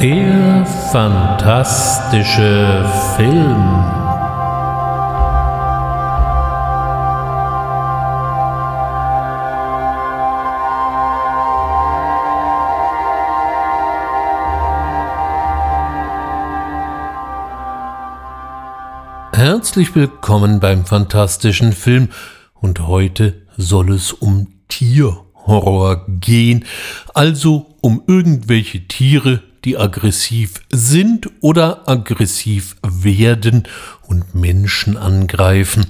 Der fantastische Film. Herzlich willkommen beim fantastischen Film und heute soll es um Tierhorror gehen, also um irgendwelche Tiere, die aggressiv sind oder aggressiv werden und Menschen angreifen.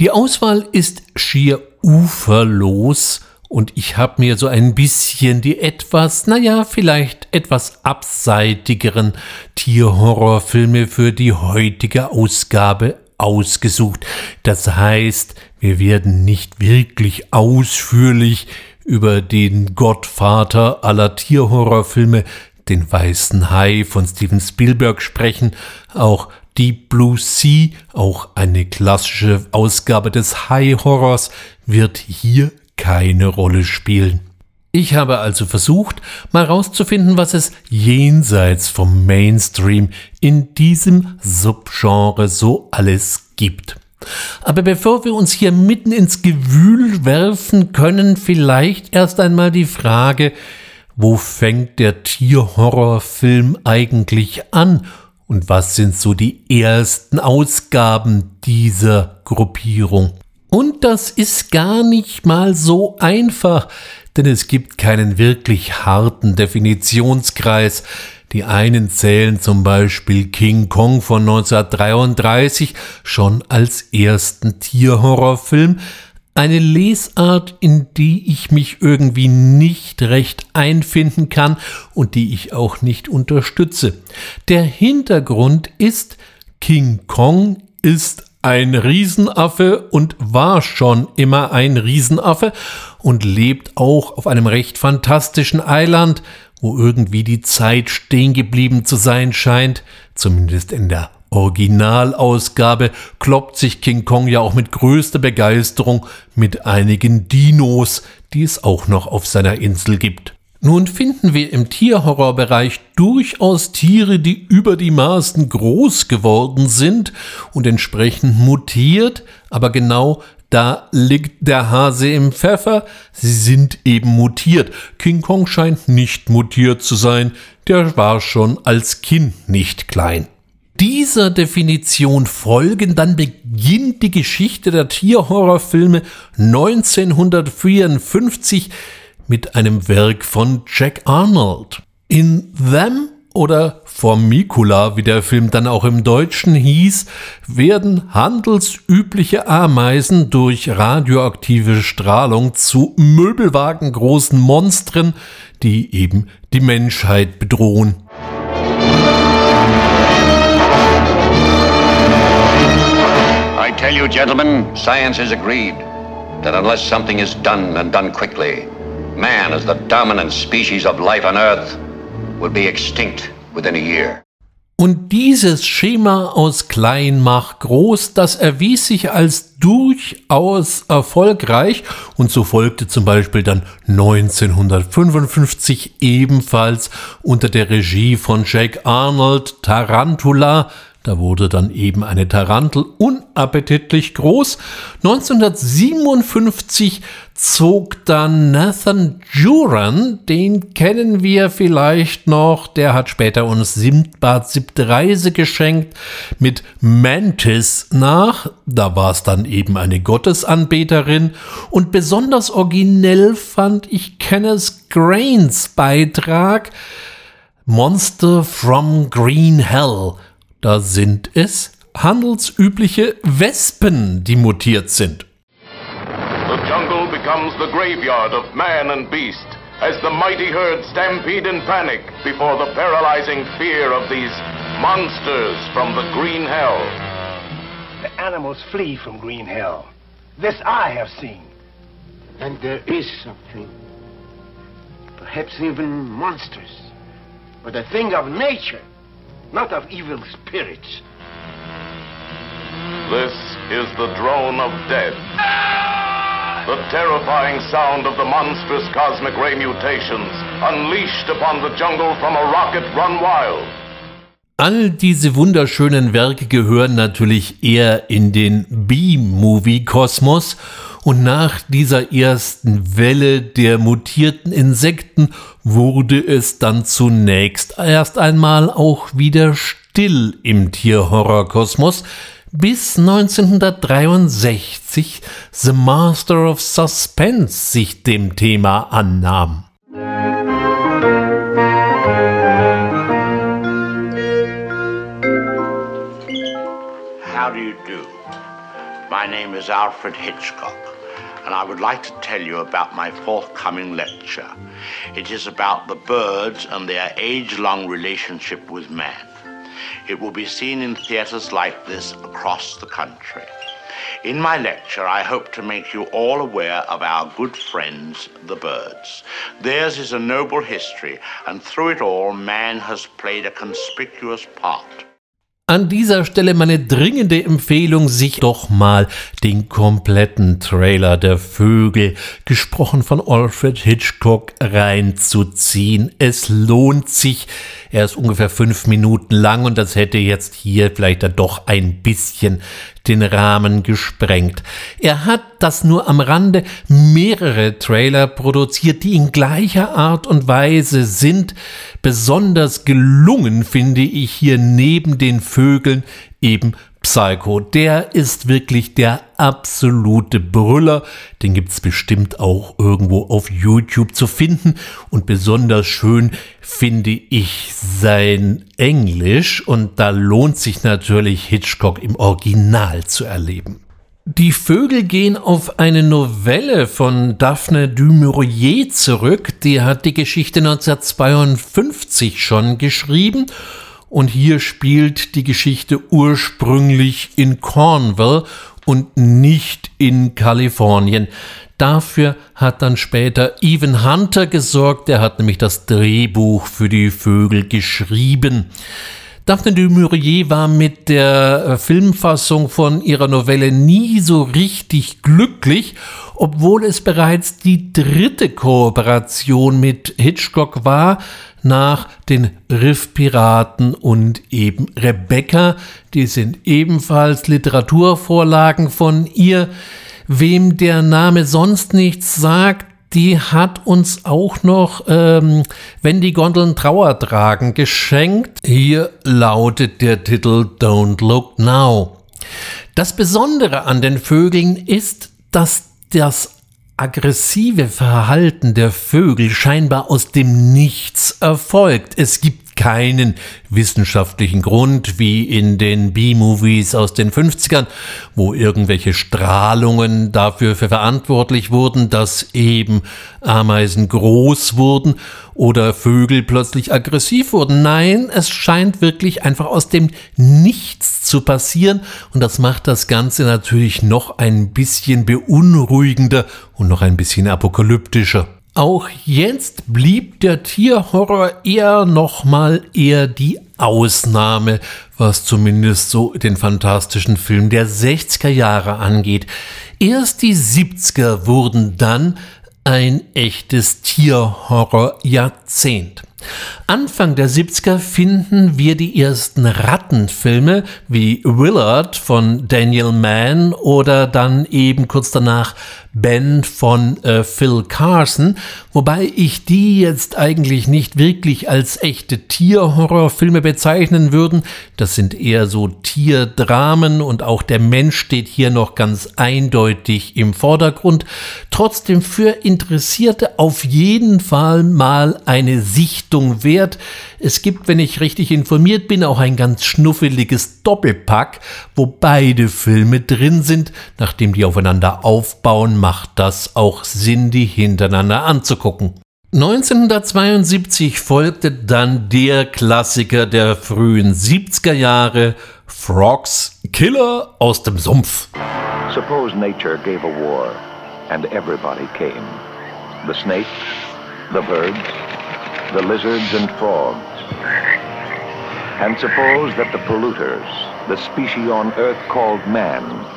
Die Auswahl ist schier uferlos und ich habe mir so ein bisschen die etwas, naja, vielleicht etwas abseitigeren Tierhorrorfilme für die heutige Ausgabe ausgesucht. Das heißt, wir werden nicht wirklich ausführlich über den Gottvater aller Tierhorrorfilme den Weißen Hai von Steven Spielberg sprechen, auch Deep Blue Sea, auch eine klassische Ausgabe des Hai-Horrors, wird hier keine Rolle spielen. Ich habe also versucht, mal rauszufinden, was es jenseits vom Mainstream in diesem Subgenre so alles gibt. Aber bevor wir uns hier mitten ins Gewühl werfen können, vielleicht erst einmal die Frage, wo fängt der Tierhorrorfilm eigentlich an und was sind so die ersten Ausgaben dieser Gruppierung? Und das ist gar nicht mal so einfach, denn es gibt keinen wirklich harten Definitionskreis. Die einen zählen zum Beispiel King Kong von 1933 schon als ersten Tierhorrorfilm, eine Lesart, in die ich mich irgendwie nicht recht einfinden kann und die ich auch nicht unterstütze. Der Hintergrund ist, King Kong ist ein Riesenaffe und war schon immer ein Riesenaffe und lebt auch auf einem recht fantastischen Eiland, wo irgendwie die Zeit stehen geblieben zu sein scheint, zumindest in der Originalausgabe kloppt sich King Kong ja auch mit größter Begeisterung mit einigen Dinos, die es auch noch auf seiner Insel gibt. Nun finden wir im Tierhorrorbereich durchaus Tiere, die über die Maßen groß geworden sind und entsprechend mutiert, aber genau da liegt der Hase im Pfeffer, sie sind eben mutiert. King Kong scheint nicht mutiert zu sein, der war schon als Kind nicht klein dieser Definition folgen, dann beginnt die Geschichte der Tierhorrorfilme 1954 mit einem Werk von Jack Arnold. In Them oder Formicula, wie der Film dann auch im Deutschen hieß, werden handelsübliche Ameisen durch radioaktive Strahlung zu möbelwagengroßen Monstern, die eben die Menschheit bedrohen. Tell you, gentlemen, science has agreed that unless something is done and done quickly, man, as the dominant species of life on Earth, will be extinct within a year. Und dieses Schema aus klein macht groß, das erwies sich als durchaus erfolgreich und so folgte zum Beispiel dann 1955 ebenfalls unter der Regie von Jack Arnold Tarantula da wurde dann eben eine Tarantel unappetitlich groß. 1957 zog dann Nathan Juran, den kennen wir vielleicht noch, der hat später uns Sindbad siebte Reise geschenkt, mit Mantis nach. Da war es dann eben eine Gottesanbeterin. Und besonders originell fand ich Kenneth Grains Beitrag Monster from Green Hell Da sind es handelsübliche Wespen, die mutiert sind. The jungle becomes the graveyard of man and beast as the mighty herd stampede in panic before the paralyzing fear of these monsters from the green hell. The animals flee from green hell. This I have seen. And there is something. Perhaps even monsters. But a thing of nature. Not of evil spirits. This is the drone of death. The terrifying sound of the monstrous cosmic ray mutations unleashed upon the jungle from a rocket run wild. All diese wunderschönen Werke gehören natürlich eher in den B-Movie-Kosmos und nach dieser ersten Welle der mutierten Insekten wurde es dann zunächst erst einmal auch wieder still im Tierhorrorkosmos, bis 1963 The Master of Suspense sich dem Thema annahm. My name is Alfred Hitchcock, and I would like to tell you about my forthcoming lecture. It is about the birds and their age long relationship with man. It will be seen in theatres like this across the country. In my lecture, I hope to make you all aware of our good friends, the birds. Theirs is a noble history, and through it all, man has played a conspicuous part. An dieser Stelle meine dringende Empfehlung, sich doch mal den kompletten Trailer der Vögel, gesprochen von Alfred Hitchcock, reinzuziehen. Es lohnt sich. Er ist ungefähr fünf Minuten lang und das hätte jetzt hier vielleicht doch ein bisschen den Rahmen gesprengt. Er hat das nur am Rande mehrere Trailer produziert, die in gleicher Art und Weise sind. Besonders gelungen finde ich hier neben den Vögeln eben Psycho, der ist wirklich der absolute Brüller. Den gibt's bestimmt auch irgendwo auf YouTube zu finden. Und besonders schön finde ich sein Englisch. Und da lohnt sich natürlich Hitchcock im Original zu erleben. Die Vögel gehen auf eine Novelle von Daphne du Maurier zurück. Die hat die Geschichte 1952 schon geschrieben und hier spielt die Geschichte ursprünglich in Cornwall und nicht in Kalifornien. Dafür hat dann später Evan Hunter gesorgt, der hat nämlich das Drehbuch für die Vögel geschrieben. Daphne du Maurier war mit der äh, Filmfassung von ihrer Novelle nie so richtig glücklich, obwohl es bereits die dritte Kooperation mit Hitchcock war, nach den Riffpiraten und eben Rebecca. Die sind ebenfalls Literaturvorlagen von ihr. Wem der Name sonst nichts sagt, die hat uns auch noch, ähm, wenn die Gondeln Trauer tragen, geschenkt. Hier lautet der Titel Don't Look Now. Das Besondere an den Vögeln ist, dass das aggressive Verhalten der Vögel scheinbar aus dem Nichts erfolgt. Es gibt keinen wissenschaftlichen Grund wie in den B-Movies aus den 50ern, wo irgendwelche Strahlungen dafür verantwortlich wurden, dass eben Ameisen groß wurden oder Vögel plötzlich aggressiv wurden. Nein, es scheint wirklich einfach aus dem Nichts zu passieren und das macht das Ganze natürlich noch ein bisschen beunruhigender und noch ein bisschen apokalyptischer. Auch jetzt blieb der Tierhorror eher nochmal eher die Ausnahme, was zumindest so den fantastischen Film der 60er Jahre angeht. Erst die 70er wurden dann ein echtes Tierhorror-Jahrzehnt. Anfang der 70er finden wir die ersten Rattenfilme wie Willard von Daniel Mann oder dann eben kurz danach Ben von äh, Phil Carson, wobei ich die jetzt eigentlich nicht wirklich als echte Tierhorrorfilme bezeichnen würden. Das sind eher so Tierdramen und auch der Mensch steht hier noch ganz eindeutig im Vordergrund. Trotzdem für Interessierte auf jeden Fall mal eine Sichtung wert. Es gibt, wenn ich richtig informiert bin, auch ein ganz schnuffeliges Doppelpack, wo beide Filme drin sind, nachdem die aufeinander aufbauen macht das auch Sinn, die hintereinander anzugucken. 1972 folgte dann der Klassiker der frühen 70er Jahre, Frogs, Killer aus dem Sumpf. Suppose nature gave a war and everybody came. The snakes, the birds, the lizards and frogs. And suppose that the polluters, the species on earth called man,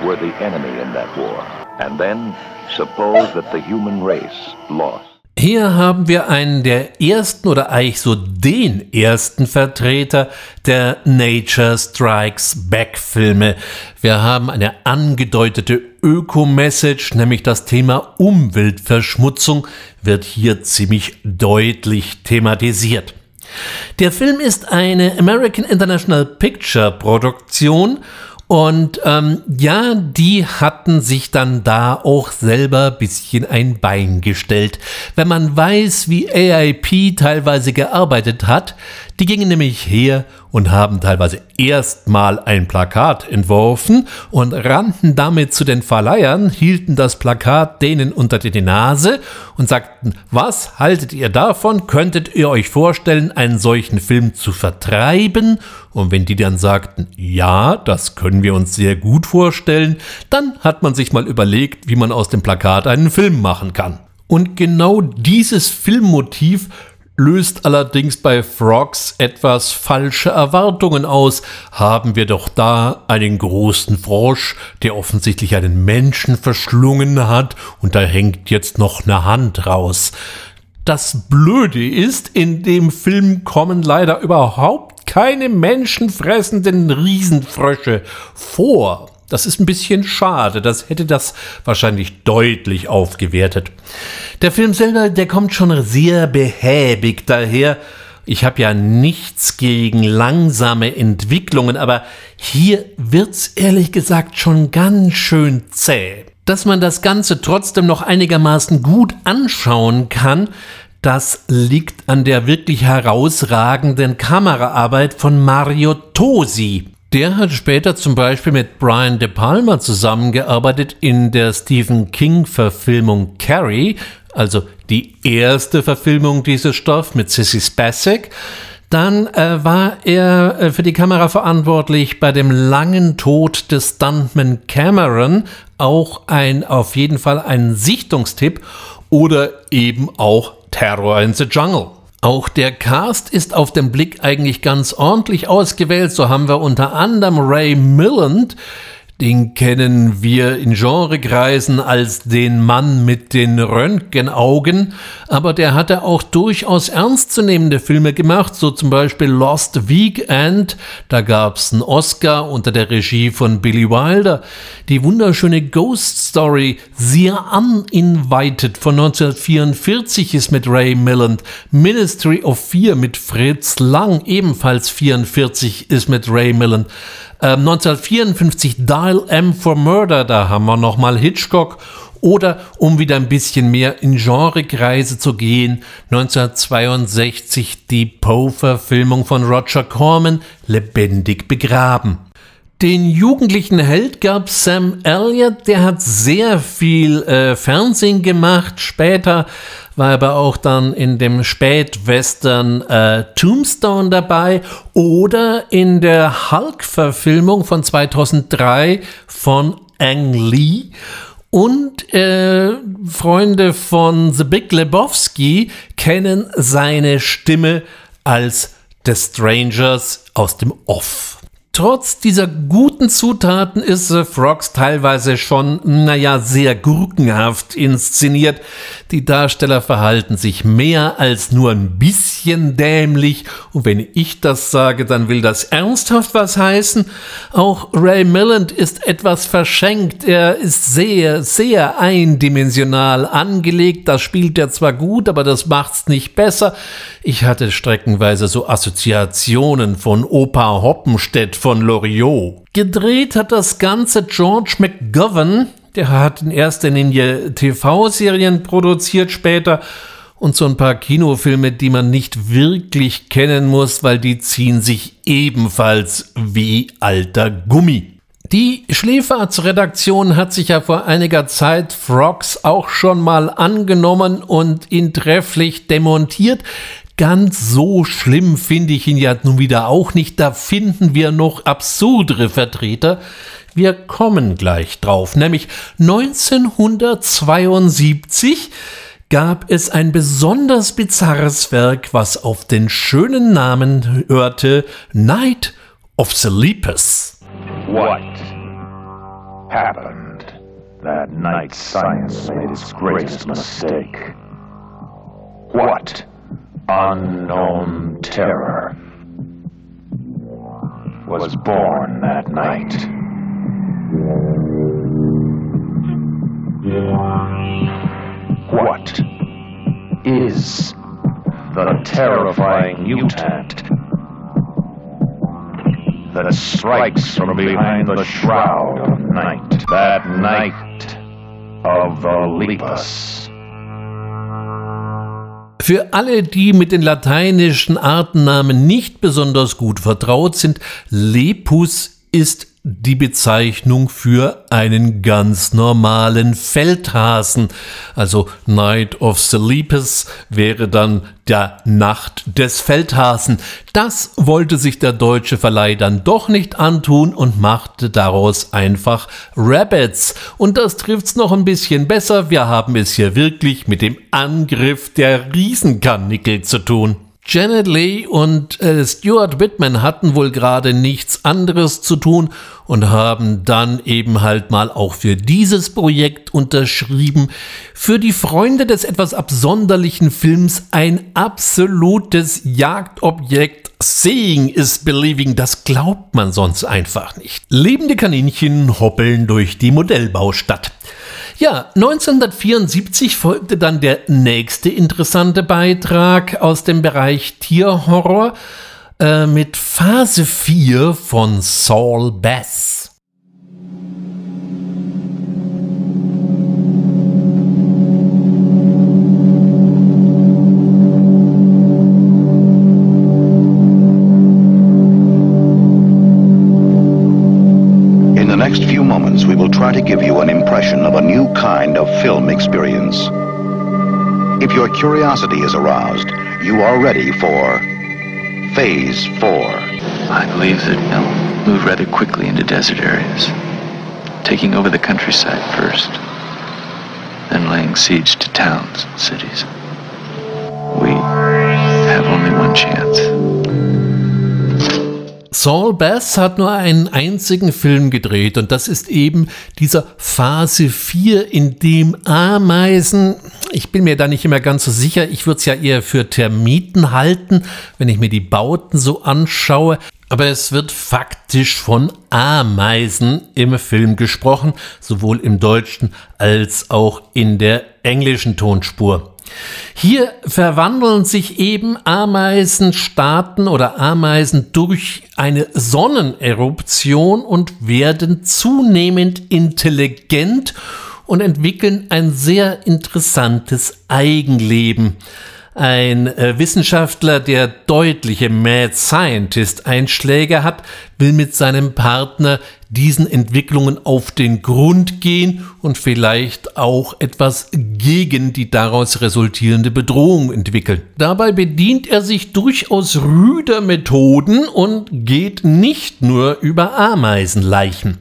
were the enemy in that war. And then suppose that the human race lost. Hier haben wir einen der ersten oder eigentlich so den ersten Vertreter der Nature Strikes Back Filme. Wir haben eine angedeutete Öko-Message, nämlich das Thema Umweltverschmutzung wird hier ziemlich deutlich thematisiert. Der Film ist eine American International Picture Produktion und ähm, ja, die hatten sich dann da auch selber bisschen ein Bein gestellt. Wenn man weiß, wie AIP teilweise gearbeitet hat, die gingen nämlich her und haben teilweise erstmal ein Plakat entworfen und rannten damit zu den Verleihern, hielten das Plakat denen unter die Nase und sagten, was haltet ihr davon? Könntet ihr euch vorstellen, einen solchen Film zu vertreiben? Und wenn die dann sagten, ja, das können wir uns sehr gut vorstellen, dann hat man sich mal überlegt, wie man aus dem Plakat einen Film machen kann. Und genau dieses Filmmotiv löst allerdings bei Frogs etwas falsche Erwartungen aus. Haben wir doch da einen großen Frosch, der offensichtlich einen Menschen verschlungen hat und da hängt jetzt noch eine Hand raus. Das Blöde ist, in dem Film kommen leider überhaupt keine menschenfressenden Riesenfrösche vor. Das ist ein bisschen schade. Das hätte das wahrscheinlich deutlich aufgewertet. Der Film selber, der kommt schon sehr behäbig daher. Ich habe ja nichts gegen langsame Entwicklungen, aber hier wird's ehrlich gesagt schon ganz schön zäh. Dass man das Ganze trotzdem noch einigermaßen gut anschauen kann, das liegt an der wirklich herausragenden Kameraarbeit von Mario Tosi. Der hat später zum Beispiel mit Brian De Palma zusammengearbeitet in der Stephen King-Verfilmung Carrie, also die erste Verfilmung dieses Stoff mit Sissy Spacek. Dann äh, war er äh, für die Kamera verantwortlich bei dem langen Tod des Stuntman Cameron, auch ein auf jeden Fall ein Sichtungstipp oder eben auch Terror in the Jungle. Auch der Cast ist auf den Blick eigentlich ganz ordentlich ausgewählt. So haben wir unter anderem Ray Milland, den kennen wir in Genrekreisen als den Mann mit den Röntgenaugen, aber der hatte auch durchaus ernstzunehmende Filme gemacht, so zum Beispiel Lost Weekend, da gab's einen Oscar unter der Regie von Billy Wilder, die wunderschöne Ghost Story sehr Uninvited von 1944 ist mit Ray Milland, Ministry of Fear mit Fritz Lang, ebenfalls 44 ist mit Ray Milland, 1954 ähm, Dial M for Murder, da haben wir nochmal Hitchcock. Oder um wieder ein bisschen mehr in Genrekreise zu gehen, 1962 die Poe-Verfilmung von Roger Corman, Lebendig begraben. Den jugendlichen Held gab Sam Elliott, der hat sehr viel äh, Fernsehen gemacht. Später war er aber auch dann in dem Spätwestern äh, Tombstone dabei oder in der Hulk-Verfilmung von 2003 von Ang Lee. Und äh, Freunde von The Big Lebowski kennen seine Stimme als The Strangers aus dem Off. Trotz dieser guten Zutaten ist The Frogs teilweise schon, naja, sehr gurkenhaft inszeniert. Die Darsteller verhalten sich mehr als nur ein bisschen dämlich. Und wenn ich das sage, dann will das ernsthaft was heißen. Auch Ray Milland ist etwas verschenkt. Er ist sehr, sehr eindimensional angelegt. Das spielt er zwar gut, aber das macht's nicht besser. Ich hatte streckenweise so Assoziationen von Opa Hoppenstedt von Loriot. Gedreht hat das Ganze George McGovern. Der hat in erster Linie TV-Serien produziert später und so ein paar Kinofilme, die man nicht wirklich kennen muss, weil die ziehen sich ebenfalls wie alter Gummi. Die Schläferz-Redaktion hat sich ja vor einiger Zeit Frogs auch schon mal angenommen und ihn trefflich demontiert. Ganz so schlimm finde ich ihn ja nun wieder auch nicht. Da finden wir noch absurdere Vertreter. Wir kommen gleich drauf. Nämlich 1972 gab es ein besonders bizarres Werk, was auf den schönen Namen hörte Night of the Lepus. What happened that night science made its greatest mistake? What unknown terror was born that night? What is the terrifying mutant that strikes from behind the shroud of night? That night of the Lepus. Für alle, die mit den lateinischen Artennamen nicht besonders gut vertraut sind, Lepus ist die Bezeichnung für einen ganz normalen Feldhasen. Also Night of the Lepus wäre dann der Nacht des Feldhasen. Das wollte sich der deutsche Verleih dann doch nicht antun und machte daraus einfach Rabbits. Und das trifft's noch ein bisschen besser. Wir haben es hier wirklich mit dem Angriff der Riesenkarnickel zu tun. Janet Leigh und äh, Stuart Whitman hatten wohl gerade nichts anderes zu tun und haben dann eben halt mal auch für dieses Projekt unterschrieben. Für die Freunde des etwas absonderlichen Films ein absolutes Jagdobjekt. Seeing is believing, das glaubt man sonst einfach nicht. Lebende Kaninchen hoppeln durch die Modellbaustadt. Ja, 1974 folgte dann der nächste interessante Beitrag aus dem Bereich Tierhorror äh, mit Phase 4 von Saul Bass. Next few moments, we will try to give you an impression of a new kind of film experience. If your curiosity is aroused, you are ready for Phase 4. I believe that we'll move rather quickly into desert areas, taking over the countryside first, then laying siege to towns and cities. Saul Bass hat nur einen einzigen Film gedreht und das ist eben dieser Phase 4, in dem Ameisen, ich bin mir da nicht immer ganz so sicher, ich würde es ja eher für Termiten halten, wenn ich mir die Bauten so anschaue, aber es wird faktisch von Ameisen im Film gesprochen, sowohl im deutschen als auch in der englischen Tonspur. Hier verwandeln sich eben Ameisenstaaten oder Ameisen durch eine Sonneneruption und werden zunehmend intelligent und entwickeln ein sehr interessantes Eigenleben. Ein äh, Wissenschaftler, der deutliche Mad Scientist Einschläge hat, will mit seinem Partner diesen Entwicklungen auf den Grund gehen und vielleicht auch etwas gegen die daraus resultierende Bedrohung entwickeln. Dabei bedient er sich durchaus rüder Methoden und geht nicht nur über Ameisenleichen.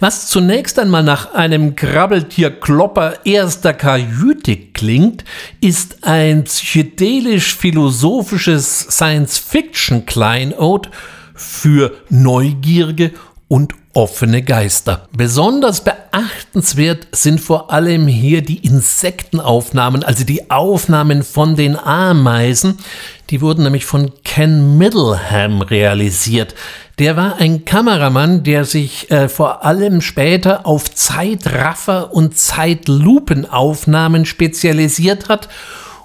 Was zunächst einmal nach einem Krabbeltierklopper erster Kajüte klingt, ist ein psychedelisch-philosophisches Science-Fiction-Kleinod für Neugierige und offene Geister. Besonders beachtenswert sind vor allem hier die Insektenaufnahmen, also die Aufnahmen von den Ameisen. Die wurden nämlich von Ken Middleham realisiert. Der war ein Kameramann, der sich äh, vor allem später auf Zeitraffer und Zeitlupenaufnahmen spezialisiert hat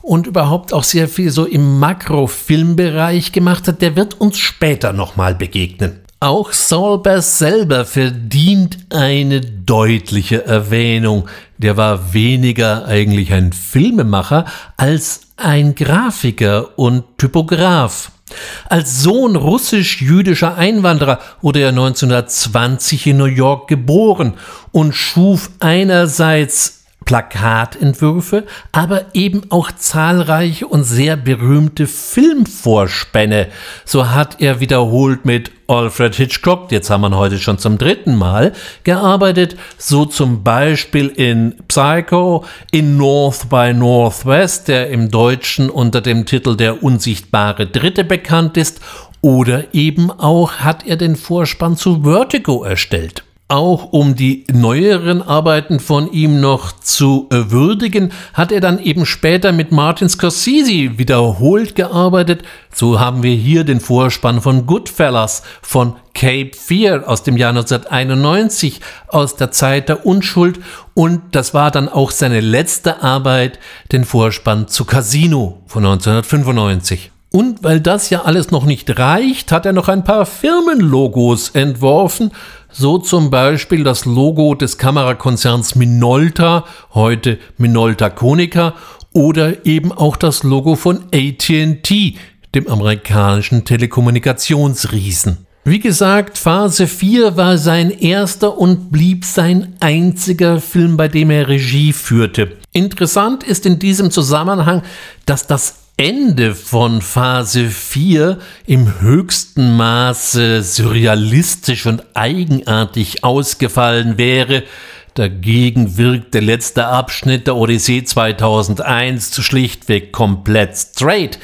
und überhaupt auch sehr viel so im Makrofilmbereich gemacht hat. Der wird uns später nochmal begegnen. Auch Saulbass selber verdient eine deutliche Erwähnung. Der war weniger eigentlich ein Filmemacher als ein Grafiker und Typograf. Als Sohn russisch-jüdischer Einwanderer wurde er 1920 in New York geboren und schuf einerseits Plakatentwürfe, aber eben auch zahlreiche und sehr berühmte Filmvorspänne. So hat er wiederholt mit Alfred Hitchcock, jetzt haben wir heute schon zum dritten Mal, gearbeitet, so zum Beispiel in Psycho, in North by Northwest, der im Deutschen unter dem Titel Der unsichtbare Dritte bekannt ist, oder eben auch hat er den Vorspann zu Vertigo erstellt. Auch um die neueren Arbeiten von ihm noch zu äh, würdigen, hat er dann eben später mit Martin Scorsese wiederholt gearbeitet. So haben wir hier den Vorspann von Goodfellas, von Cape Fear aus dem Jahr 1991, aus der Zeit der Unschuld und das war dann auch seine letzte Arbeit, den Vorspann zu Casino von 1995. Und weil das ja alles noch nicht reicht, hat er noch ein paar Firmenlogos entworfen so zum Beispiel das Logo des Kamerakonzerns Minolta, heute Minolta Konica, oder eben auch das Logo von ATT, dem amerikanischen Telekommunikationsriesen. Wie gesagt, Phase 4 war sein erster und blieb sein einziger Film, bei dem er Regie führte. Interessant ist in diesem Zusammenhang, dass das Ende von Phase 4 im höchsten Maße surrealistisch und eigenartig ausgefallen wäre, Dagegen wirkt der letzte Abschnitt der Odyssee 2001 schlichtweg komplett straight.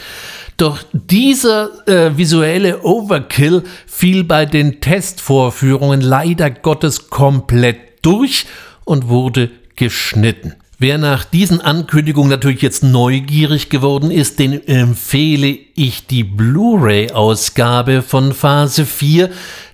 Doch dieser äh, visuelle Overkill fiel bei den Testvorführungen leider Gottes komplett durch und wurde geschnitten. Wer nach diesen Ankündigungen natürlich jetzt neugierig geworden ist, den empfehle ich die Blu-ray-Ausgabe von Phase 4.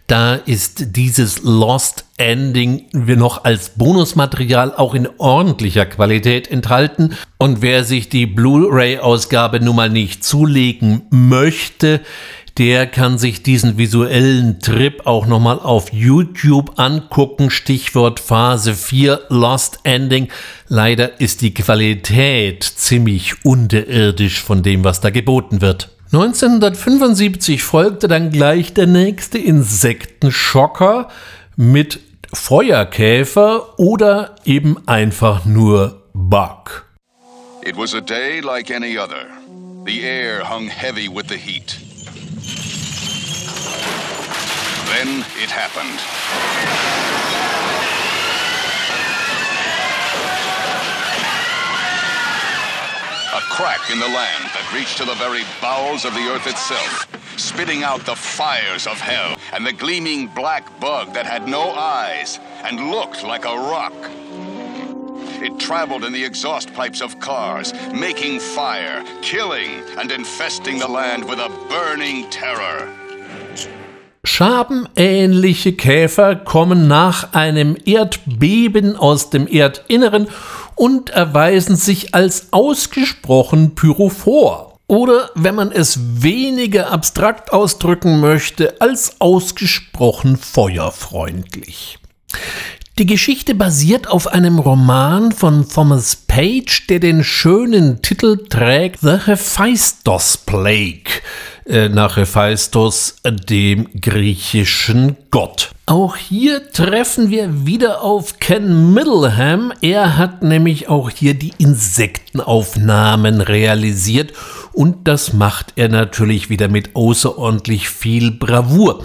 Da ist dieses Lost Ending noch als Bonusmaterial auch in ordentlicher Qualität enthalten. Und wer sich die Blu-ray-Ausgabe nun mal nicht zulegen möchte, der kann sich diesen visuellen Trip auch nochmal auf YouTube angucken. Stichwort Phase 4 Lost Ending. Leider ist die Qualität ziemlich unterirdisch von dem, was da geboten wird. 1975 folgte dann gleich der nächste Insektenschocker mit Feuerkäfer oder eben einfach nur Bug. It was a day like any other. The air hung heavy with the heat. Then it happened. A crack in the land that reached to the very bowels of the earth itself, spitting out the fires of hell and the gleaming black bug that had no eyes and looked like a rock. It traveled in the exhaust pipes of cars, making fire, killing, and infesting the land with a burning terror. Schabenähnliche Käfer kommen nach einem Erdbeben aus dem Erdinneren und erweisen sich als ausgesprochen pyrophor. Oder, wenn man es weniger abstrakt ausdrücken möchte, als ausgesprochen feuerfreundlich. Die Geschichte basiert auf einem Roman von Thomas Page, der den schönen Titel trägt The Hephaistos Plague, äh, nach Hephaistos, dem griechischen Gott. Auch hier treffen wir wieder auf Ken Middleham. Er hat nämlich auch hier die Insektenaufnahmen realisiert und das macht er natürlich wieder mit außerordentlich viel Bravour.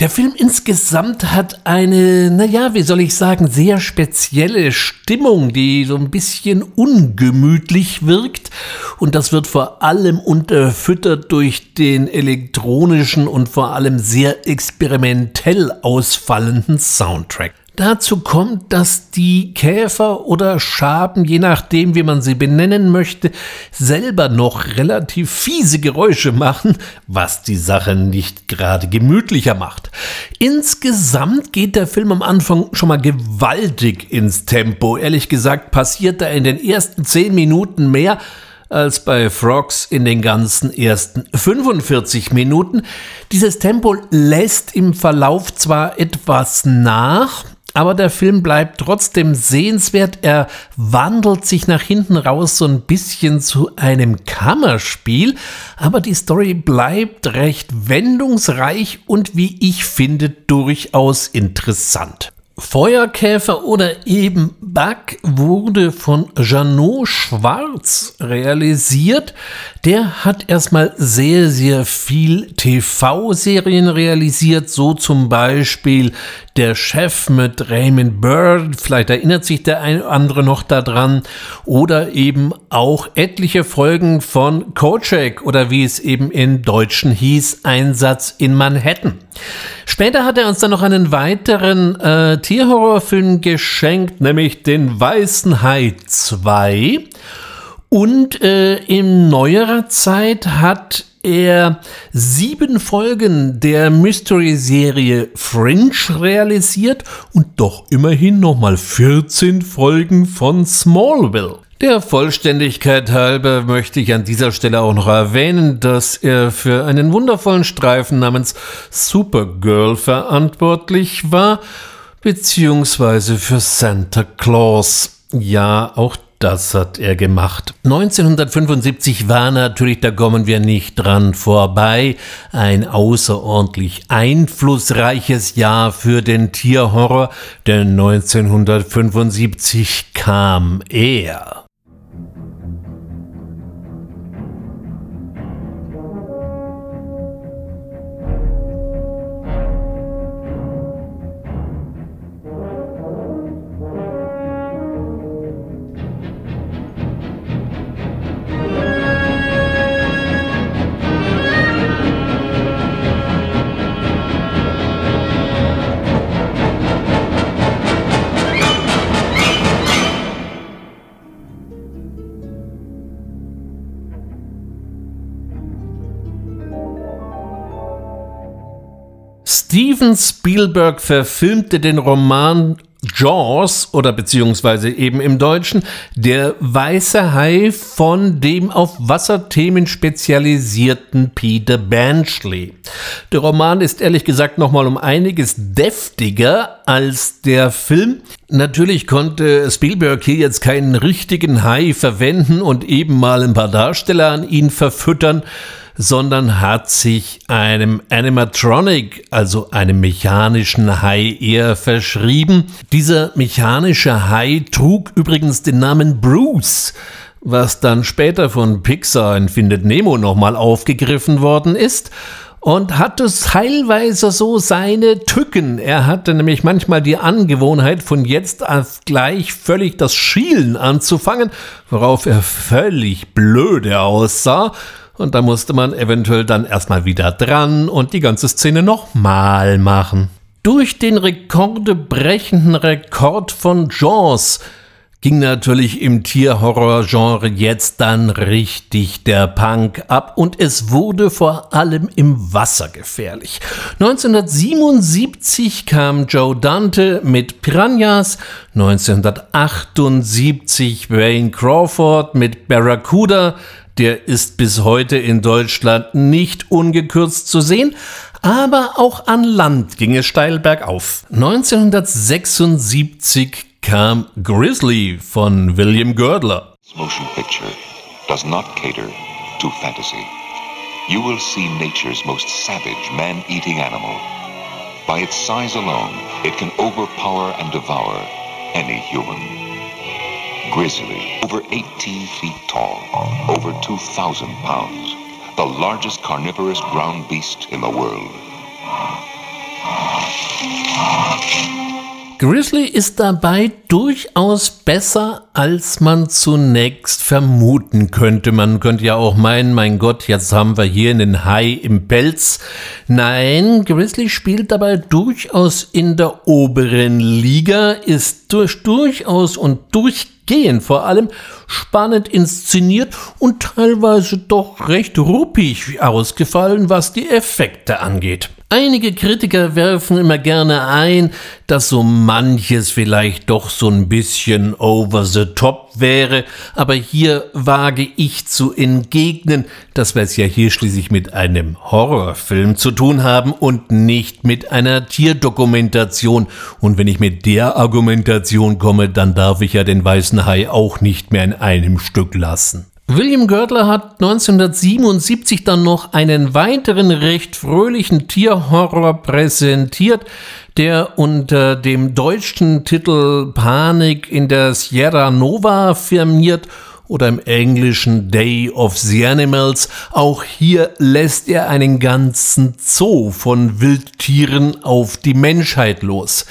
Der Film insgesamt hat eine, naja, wie soll ich sagen, sehr spezielle Stimmung, die so ein bisschen ungemütlich wirkt. Und das wird vor allem unterfüttert durch den elektronischen und vor allem sehr experimentell ausfallenden Soundtrack. Dazu kommt, dass die Käfer oder Schaben, je nachdem, wie man sie benennen möchte, selber noch relativ fiese Geräusche machen, was die Sache nicht gerade gemütlicher macht. Insgesamt geht der Film am Anfang schon mal gewaltig ins Tempo. Ehrlich gesagt passiert da in den ersten zehn Minuten mehr als bei Frogs in den ganzen ersten 45 Minuten. Dieses Tempo lässt im Verlauf zwar etwas nach, aber der Film bleibt trotzdem sehenswert. Er wandelt sich nach hinten raus so ein bisschen zu einem Kammerspiel, aber die Story bleibt recht wendungsreich und wie ich finde durchaus interessant. Feuerkäfer oder eben Bug wurde von Janot Schwarz realisiert. Der hat erstmal sehr, sehr viel TV-Serien realisiert, so zum Beispiel Der Chef mit Raymond Bird, vielleicht erinnert sich der eine oder andere noch daran, oder eben auch etliche Folgen von Kojak oder wie es eben in Deutschen hieß, Einsatz in Manhattan. Später hat er uns dann noch einen weiteren äh, Tierhorrorfilm geschenkt, nämlich den Weißen Hai 2. Und äh, in neuerer Zeit hat er sieben Folgen der Mystery-Serie Fringe realisiert und doch immerhin nochmal 14 Folgen von Smallville. Der Vollständigkeit halber möchte ich an dieser Stelle auch noch erwähnen, dass er für einen wundervollen Streifen namens Supergirl verantwortlich war, beziehungsweise für Santa Claus. Ja, auch das hat er gemacht. 1975 war natürlich, da kommen wir nicht dran vorbei, ein außerordentlich einflussreiches Jahr für den Tierhorror, denn 1975 kam er. Steven Spielberg verfilmte den Roman Jaws oder beziehungsweise eben im Deutschen Der weiße Hai von dem auf Wasserthemen spezialisierten Peter Benchley. Der Roman ist ehrlich gesagt nochmal um einiges deftiger als der Film. Natürlich konnte Spielberg hier jetzt keinen richtigen Hai verwenden und eben mal ein paar Darsteller an ihn verfüttern sondern hat sich einem Animatronic, also einem mechanischen Hai, eher verschrieben. Dieser mechanische Hai trug übrigens den Namen Bruce was dann später von Pixar in Findet Nemo nochmal aufgegriffen worden ist und hatte teilweise so seine Tücken. Er hatte nämlich manchmal die Angewohnheit, von jetzt auf gleich völlig das Schielen anzufangen, worauf er völlig blöde aussah und da musste man eventuell dann erstmal wieder dran und die ganze Szene nochmal machen. Durch den rekordebrechenden Rekord von Jaws ging natürlich im Tierhorror-Genre jetzt dann richtig der Punk ab und es wurde vor allem im Wasser gefährlich. 1977 kam Joe Dante mit Piranhas, 1978 Wayne Crawford mit Barracuda, der ist bis heute in Deutschland nicht ungekürzt zu sehen, aber auch an Land ging es steil bergauf. 1976 kam Grizzly von William Girdler. Motion picture does not cater to fantasy. You will see nature's most savage man-eating animal. By its size alone, it can overpower and devour any human. Grizzly, over 18 feet tall, over 2,000 pounds, the largest carnivorous ground beast in the world. Grizzly ist dabei durchaus besser, als man zunächst vermuten könnte. Man könnte ja auch meinen, mein Gott, jetzt haben wir hier einen Hai im Pelz. Nein, Grizzly spielt dabei durchaus in der oberen Liga, ist durch, durchaus und durchgehend vor allem spannend inszeniert und teilweise doch recht ruppig ausgefallen, was die Effekte angeht. Einige Kritiker werfen immer gerne ein, dass so manches vielleicht doch so ein bisschen over the top wäre, aber hier wage ich zu entgegnen, dass wir es ja hier schließlich mit einem Horrorfilm zu tun haben und nicht mit einer Tierdokumentation. Und wenn ich mit der Argumentation komme, dann darf ich ja den weißen Hai auch nicht mehr in einem Stück lassen. William Girdler hat 1977 dann noch einen weiteren recht fröhlichen Tierhorror präsentiert, der unter dem deutschen Titel Panik in der Sierra Nova firmiert oder im englischen Day of the Animals. Auch hier lässt er einen ganzen Zoo von Wildtieren auf die Menschheit los.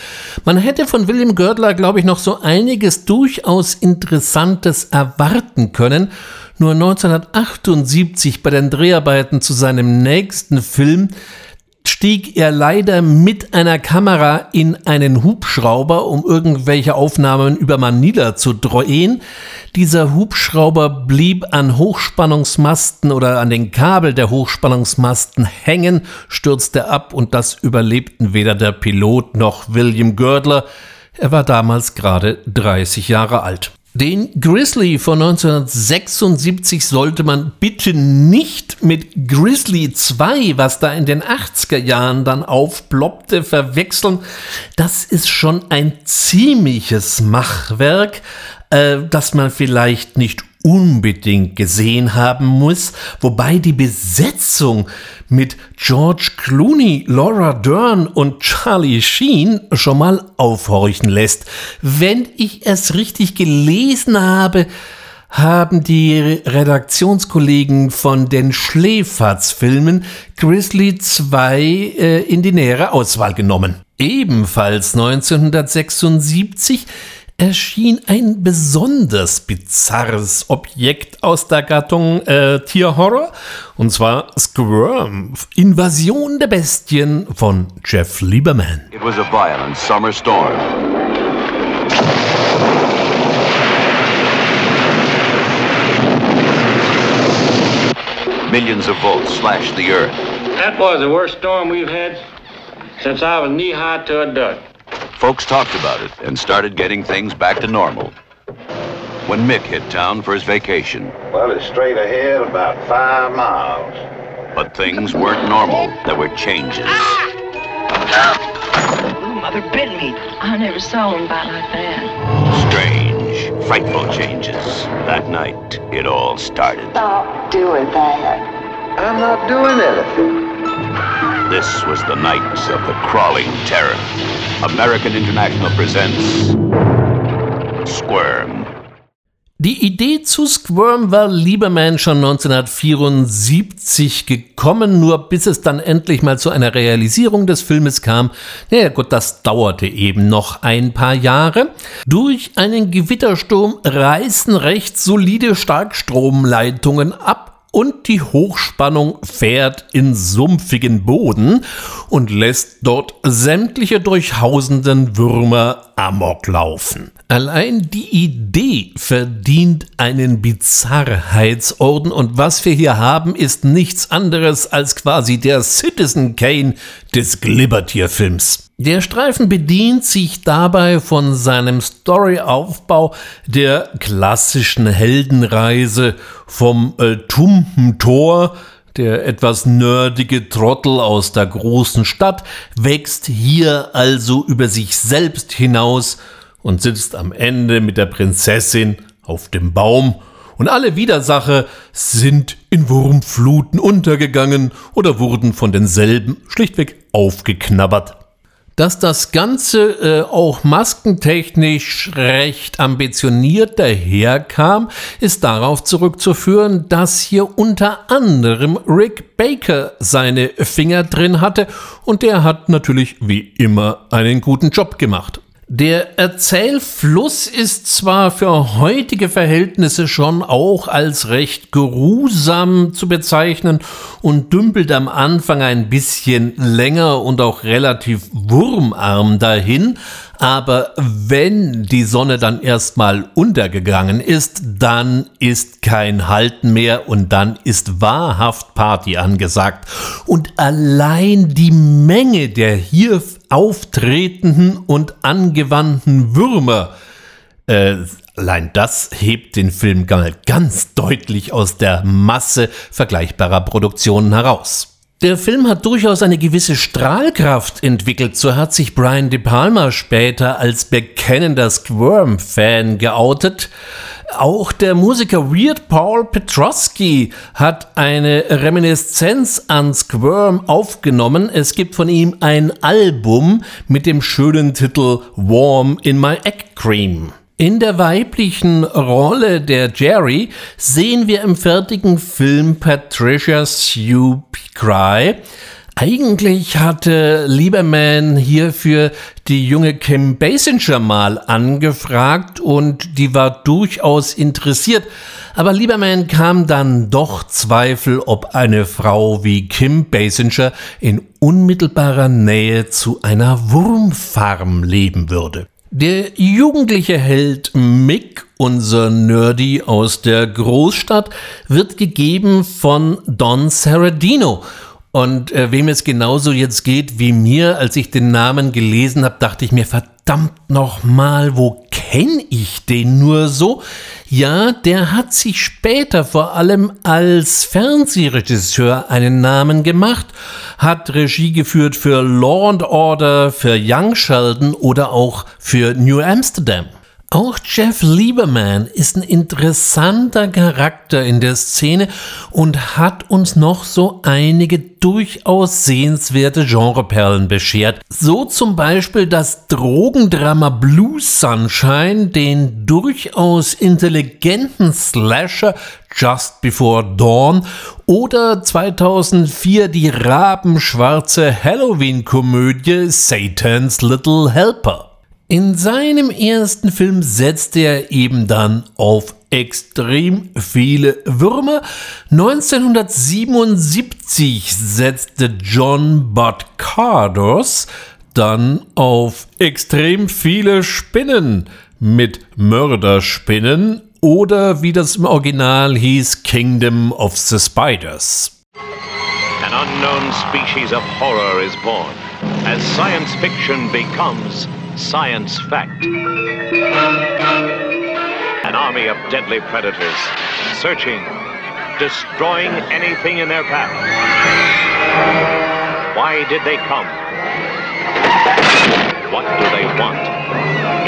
Man hätte von William Girdler, glaube ich, noch so einiges durchaus Interessantes erwarten können, nur 1978 bei den Dreharbeiten zu seinem nächsten Film stieg er leider mit einer Kamera in einen Hubschrauber, um irgendwelche Aufnahmen über Manila zu drehen. Dieser Hubschrauber blieb an Hochspannungsmasten oder an den Kabel der Hochspannungsmasten hängen, stürzte ab und das überlebten weder der Pilot noch William Girdler. Er war damals gerade 30 Jahre alt. Den Grizzly von 1976 sollte man bitte nicht mit Grizzly 2, was da in den 80er Jahren dann aufploppte, verwechseln. Das ist schon ein ziemliches Machwerk, äh, das man vielleicht nicht unbedingt gesehen haben muss, wobei die Besetzung mit George Clooney, Laura Dern und Charlie Sheen schon mal aufhorchen lässt. Wenn ich es richtig gelesen habe, haben die Redaktionskollegen von den Schläferz-Filmen Grizzly 2 äh, in die nähere Auswahl genommen. Ebenfalls 1976 erschien ein besonders bizarres Objekt aus der Gattung äh, Tierhorror, und zwar Squirm, Invasion der Bestien von Jeff Lieberman. It was a violent summer storm. Millions of volts slashed the earth. That was the worst storm we've had since I was knee high to a duck. Folks talked about it and started getting things back to normal. When Mick hit town for his vacation. Well, it's straight ahead about five miles. But things weren't normal. There were changes. Oh, mother bit me. I never saw him bite like that. Strange, frightful changes. That night, it all started. Stop doing that. I'm not doing anything. This was the night of the crawling terror. American International presents Squirm. Die Idee zu Squirm war Lieberman schon 1974 gekommen, nur bis es dann endlich mal zu einer Realisierung des Filmes kam. Naja gut, das dauerte eben noch ein paar Jahre. Durch einen Gewittersturm reißen recht solide Starkstromleitungen ab und die Hochspannung fährt in sumpfigen Boden und lässt dort sämtliche durchhausenden Würmer amok laufen. Allein die Idee verdient einen Bizarrheitsorden und was wir hier haben, ist nichts anderes als quasi der Citizen Kane des Glibbertier-Films. Der Streifen bedient sich dabei von seinem Storyaufbau der klassischen Heldenreise vom äh, tumpen Tor, der etwas nerdige Trottel aus der großen Stadt, wächst hier also über sich selbst hinaus und sitzt am Ende mit der Prinzessin auf dem Baum und alle Widersacher sind in Wurmfluten untergegangen oder wurden von denselben schlichtweg aufgeknabbert. Dass das Ganze äh, auch maskentechnisch recht ambitioniert daherkam, ist darauf zurückzuführen, dass hier unter anderem Rick Baker seine Finger drin hatte und der hat natürlich wie immer einen guten Job gemacht. Der Erzählfluss ist zwar für heutige Verhältnisse schon auch als recht geruhsam zu bezeichnen und dümpelt am Anfang ein bisschen länger und auch relativ wurmarm dahin, aber wenn die Sonne dann erstmal untergegangen ist, dann ist kein Halten mehr und dann ist wahrhaft Party angesagt. Und allein die Menge der hier auftretenden und angewandten Würmer, äh, allein das hebt den Film ganz deutlich aus der Masse vergleichbarer Produktionen heraus. Der Film hat durchaus eine gewisse Strahlkraft entwickelt, so hat sich Brian De Palma später als bekennender Squirm-Fan geoutet. Auch der Musiker Weird Paul Petrosky hat eine Reminiszenz an Squirm aufgenommen. Es gibt von ihm ein Album mit dem schönen Titel Warm in My Egg Cream. In der weiblichen Rolle der Jerry sehen wir im fertigen Film Patricia Sue Cry, Eigentlich hatte Lieberman hierfür die junge Kim Basinger mal angefragt und die war durchaus interessiert. Aber Lieberman kam dann doch Zweifel, ob eine Frau wie Kim Basinger in unmittelbarer Nähe zu einer Wurmfarm leben würde. Der jugendliche Held Mick, unser Nerdy aus der Großstadt, wird gegeben von Don Saradino und äh, wem es genauso jetzt geht wie mir, als ich den Namen gelesen habe, dachte ich mir, verdammt nochmal, wo kenne ich den nur so? Ja, der hat sich später vor allem als Fernsehregisseur einen Namen gemacht, hat Regie geführt für Law and Order, für Young Sheldon oder auch für New Amsterdam. Auch Jeff Lieberman ist ein interessanter Charakter in der Szene und hat uns noch so einige durchaus sehenswerte Genreperlen beschert. So zum Beispiel das Drogendrama Blues Sunshine, den durchaus intelligenten Slasher Just Before Dawn oder 2004 die rabenschwarze Halloween-Komödie Satan's Little Helper. In seinem ersten Film setzte er eben dann auf extrem viele Würmer. 1977 setzte John Bud Cardos dann auf extrem viele Spinnen mit Mörderspinnen oder wie das im Original hieß, Kingdom of the Spiders. An unknown species of horror is born as science fiction becomes science fact. An army of deadly predators, searching, destroying anything in their path. Why did they come? What do they want?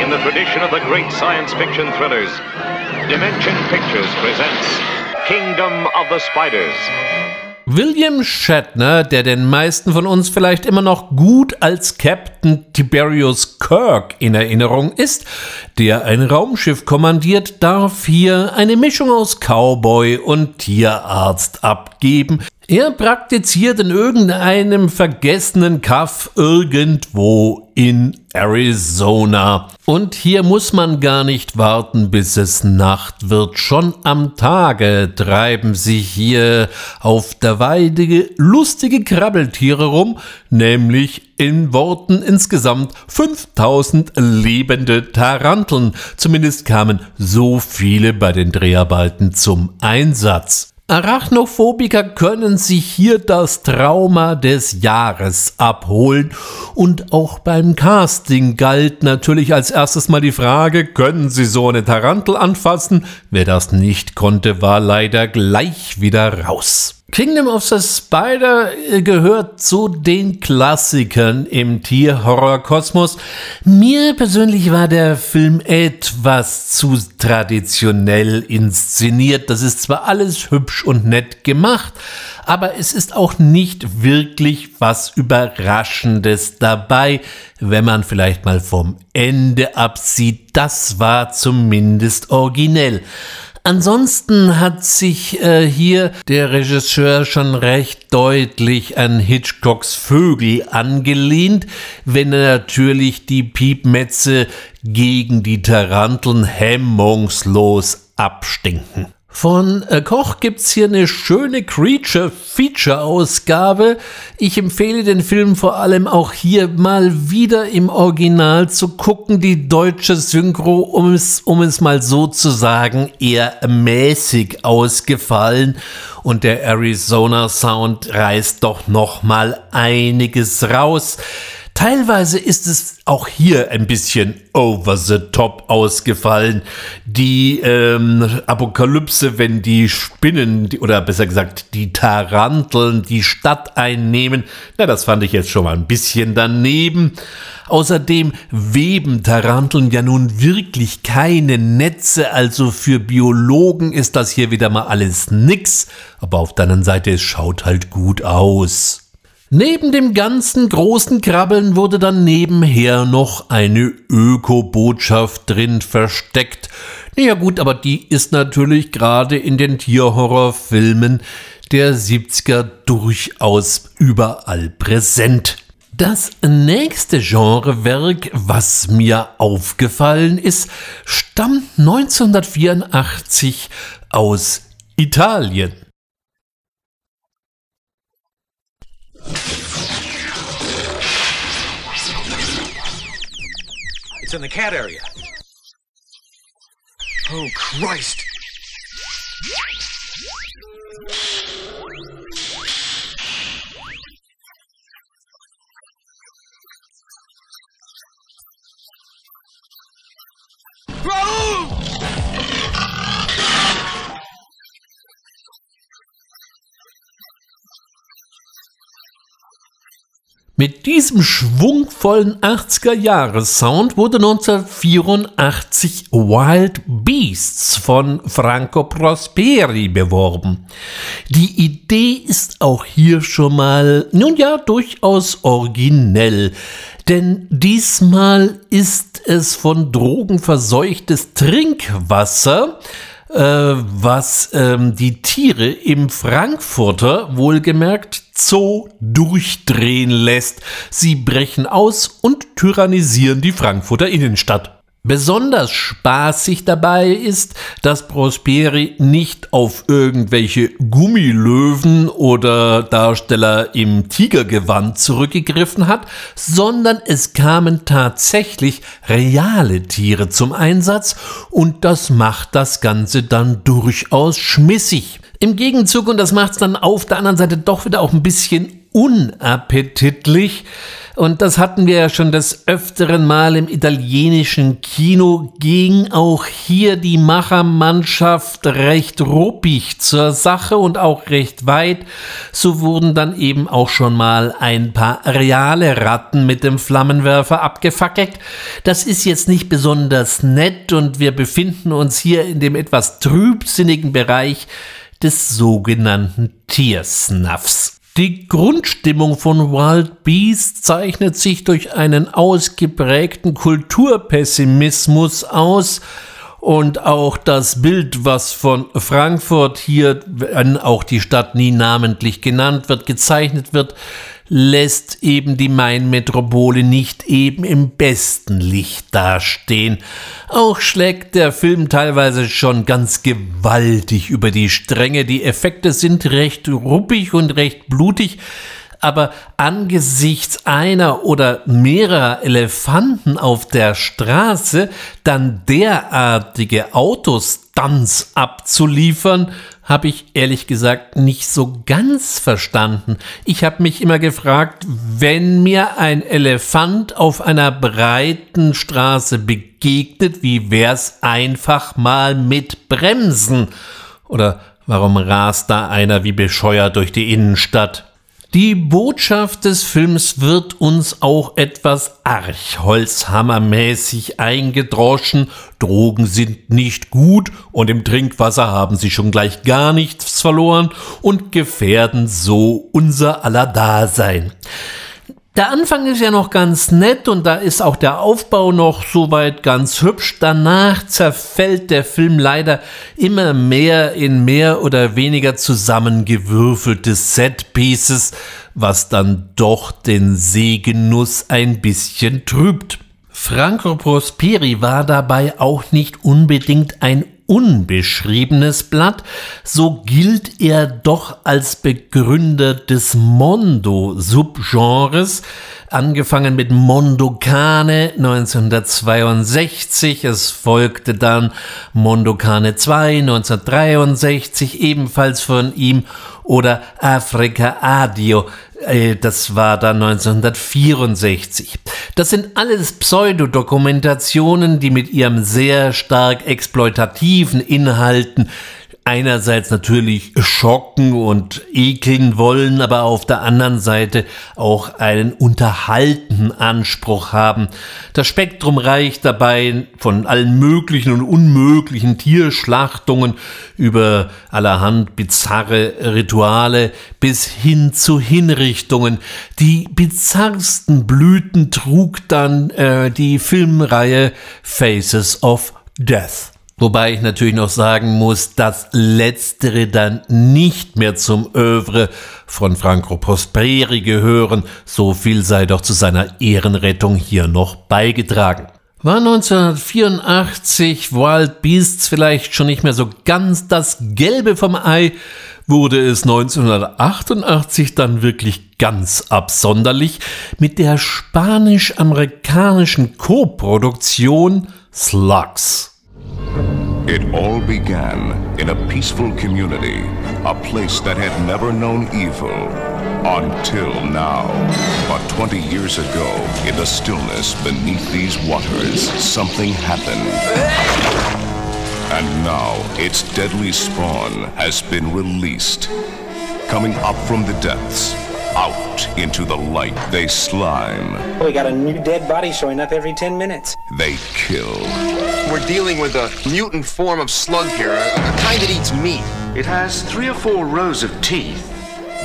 In the tradition of the great science fiction thrillers, Dimension Pictures presents Kingdom of the Spiders. William Shatner, der den meisten von uns vielleicht immer noch gut als Captain Tiberius Kirk in Erinnerung ist, der ein Raumschiff kommandiert, darf hier eine Mischung aus Cowboy und Tierarzt abgeben, er praktiziert in irgendeinem vergessenen Kaff irgendwo in Arizona. Und hier muss man gar nicht warten, bis es Nacht wird. Schon am Tage treiben sich hier auf der Weide lustige Krabbeltiere rum, nämlich in Worten insgesamt 5000 lebende Taranteln. Zumindest kamen so viele bei den Dreharbeiten zum Einsatz. Arachnophobiker können sich hier das Trauma des Jahres abholen. Und auch beim Casting galt natürlich als erstes mal die Frage, können Sie so eine Tarantel anfassen? Wer das nicht konnte, war leider gleich wieder raus. Kingdom of the Spider äh, gehört zu den Klassikern im Tierhorrorkosmos. Mir persönlich war der Film etwas zu traditionell inszeniert. Das ist zwar alles hübsch und nett gemacht, aber es ist auch nicht wirklich was Überraschendes dabei, wenn man vielleicht mal vom Ende absieht. Das war zumindest originell. Ansonsten hat sich äh, hier der Regisseur schon recht deutlich an Hitchcocks Vögel angelehnt, wenn er natürlich die Piepmetze gegen die Taranteln hemmungslos abstinken. Von äh, Koch gibt's hier eine schöne Creature-Feature-Ausgabe. Ich empfehle den Film vor allem auch hier mal wieder im Original zu gucken. Die deutsche Synchro, um es, um es mal so zu sagen, eher mäßig ausgefallen. Und der Arizona Sound reißt doch noch mal einiges raus. Teilweise ist es auch hier ein bisschen over the top ausgefallen. Die ähm, Apokalypse, wenn die Spinnen oder besser gesagt die Taranteln die Stadt einnehmen, na, das fand ich jetzt schon mal ein bisschen daneben. Außerdem weben Taranteln ja nun wirklich keine Netze, also für Biologen ist das hier wieder mal alles nix, aber auf der anderen Seite es schaut halt gut aus. Neben dem ganzen großen Krabbeln wurde dann nebenher noch eine Öko-Botschaft drin versteckt. Naja gut, aber die ist natürlich gerade in den Tierhorrorfilmen der 70er durchaus überall präsent. Das nächste Genrewerk, was mir aufgefallen ist, stammt 1984 aus Italien. In the cat area. Oh, Christ. Mit diesem schwungvollen 80er-Jahres-Sound wurde 1984 Wild Beasts von Franco Prosperi beworben. Die Idee ist auch hier schon mal, nun ja, durchaus originell. Denn diesmal ist es von Drogen verseuchtes Trinkwasser, äh, was ähm, die Tiere im Frankfurter wohlgemerkt Zoo durchdrehen lässt. Sie brechen aus und tyrannisieren die Frankfurter Innenstadt. Besonders spaßig dabei ist, dass Prosperi nicht auf irgendwelche Gummilöwen oder Darsteller im Tigergewand zurückgegriffen hat, sondern es kamen tatsächlich reale Tiere zum Einsatz und das macht das Ganze dann durchaus schmissig. Im Gegenzug, und das macht es dann auf der anderen Seite doch wieder auch ein bisschen unappetitlich, und das hatten wir ja schon des öfteren Mal im italienischen Kino, ging auch hier die Machermannschaft recht ruppig zur Sache und auch recht weit. So wurden dann eben auch schon mal ein paar reale Ratten mit dem Flammenwerfer abgefackelt. Das ist jetzt nicht besonders nett und wir befinden uns hier in dem etwas trübsinnigen Bereich des sogenannten Tiersnuffs. Die Grundstimmung von Wild Beast zeichnet sich durch einen ausgeprägten Kulturpessimismus aus, und auch das Bild, was von Frankfurt hier, wenn auch die Stadt nie namentlich genannt wird, gezeichnet wird, lässt eben die Main-Metropole nicht eben im besten Licht dastehen. Auch schlägt der Film teilweise schon ganz gewaltig über die Stränge. Die Effekte sind recht ruppig und recht blutig, aber angesichts einer oder mehrerer Elefanten auf der Straße dann derartige Autostunts abzuliefern, habe ich ehrlich gesagt nicht so ganz verstanden. Ich habe mich immer gefragt, wenn mir ein Elefant auf einer breiten Straße begegnet, wie wär's einfach mal mit Bremsen? Oder warum rast da einer wie bescheuert durch die Innenstadt? Die Botschaft des Films wird uns auch etwas archholzhammermäßig eingedroschen. Drogen sind nicht gut und im Trinkwasser haben sie schon gleich gar nichts verloren und gefährden so unser aller Dasein. Der Anfang ist ja noch ganz nett und da ist auch der Aufbau noch soweit ganz hübsch. Danach zerfällt der Film leider immer mehr in mehr oder weniger zusammengewürfelte Setpieces, was dann doch den Sehgenuss ein bisschen trübt. Franco Prosperi war dabei auch nicht unbedingt ein unbeschriebenes Blatt, so gilt er doch als Begründer des Mondo-Subgenres, angefangen mit Mondokane 1962, es folgte dann Mondokane 2 1963, ebenfalls von ihm, oder Afrika Adio äh, das war dann 1964. Das sind alles Pseudodokumentationen, die mit ihrem sehr stark exploitativen Inhalten einerseits natürlich schocken und ekeln wollen, aber auf der anderen Seite auch einen unterhaltenden Anspruch haben. Das Spektrum reicht dabei von allen möglichen und unmöglichen Tierschlachtungen über allerhand bizarre Rituale bis hin zu Hinrichtungen. Die bizarrsten Blüten trug dann äh, die Filmreihe Faces of Death. Wobei ich natürlich noch sagen muss, dass letztere dann nicht mehr zum Övre von Franco Prosperi gehören. So viel sei doch zu seiner Ehrenrettung hier noch beigetragen. War 1984 Wild Beasts vielleicht schon nicht mehr so ganz das Gelbe vom Ei, wurde es 1988 dann wirklich ganz absonderlich mit der spanisch-amerikanischen Koproduktion Slugs. It all began in a peaceful community, a place that had never known evil until now. But 20 years ago, in the stillness beneath these waters, something happened. And now its deadly spawn has been released. Coming up from the depths, out into the light, they slime, We got a new dead body showing up every 10 minutes. they kill. We're dealing with a mutant form of slug here, a, a kind that eats meat. It has three or four rows of teeth.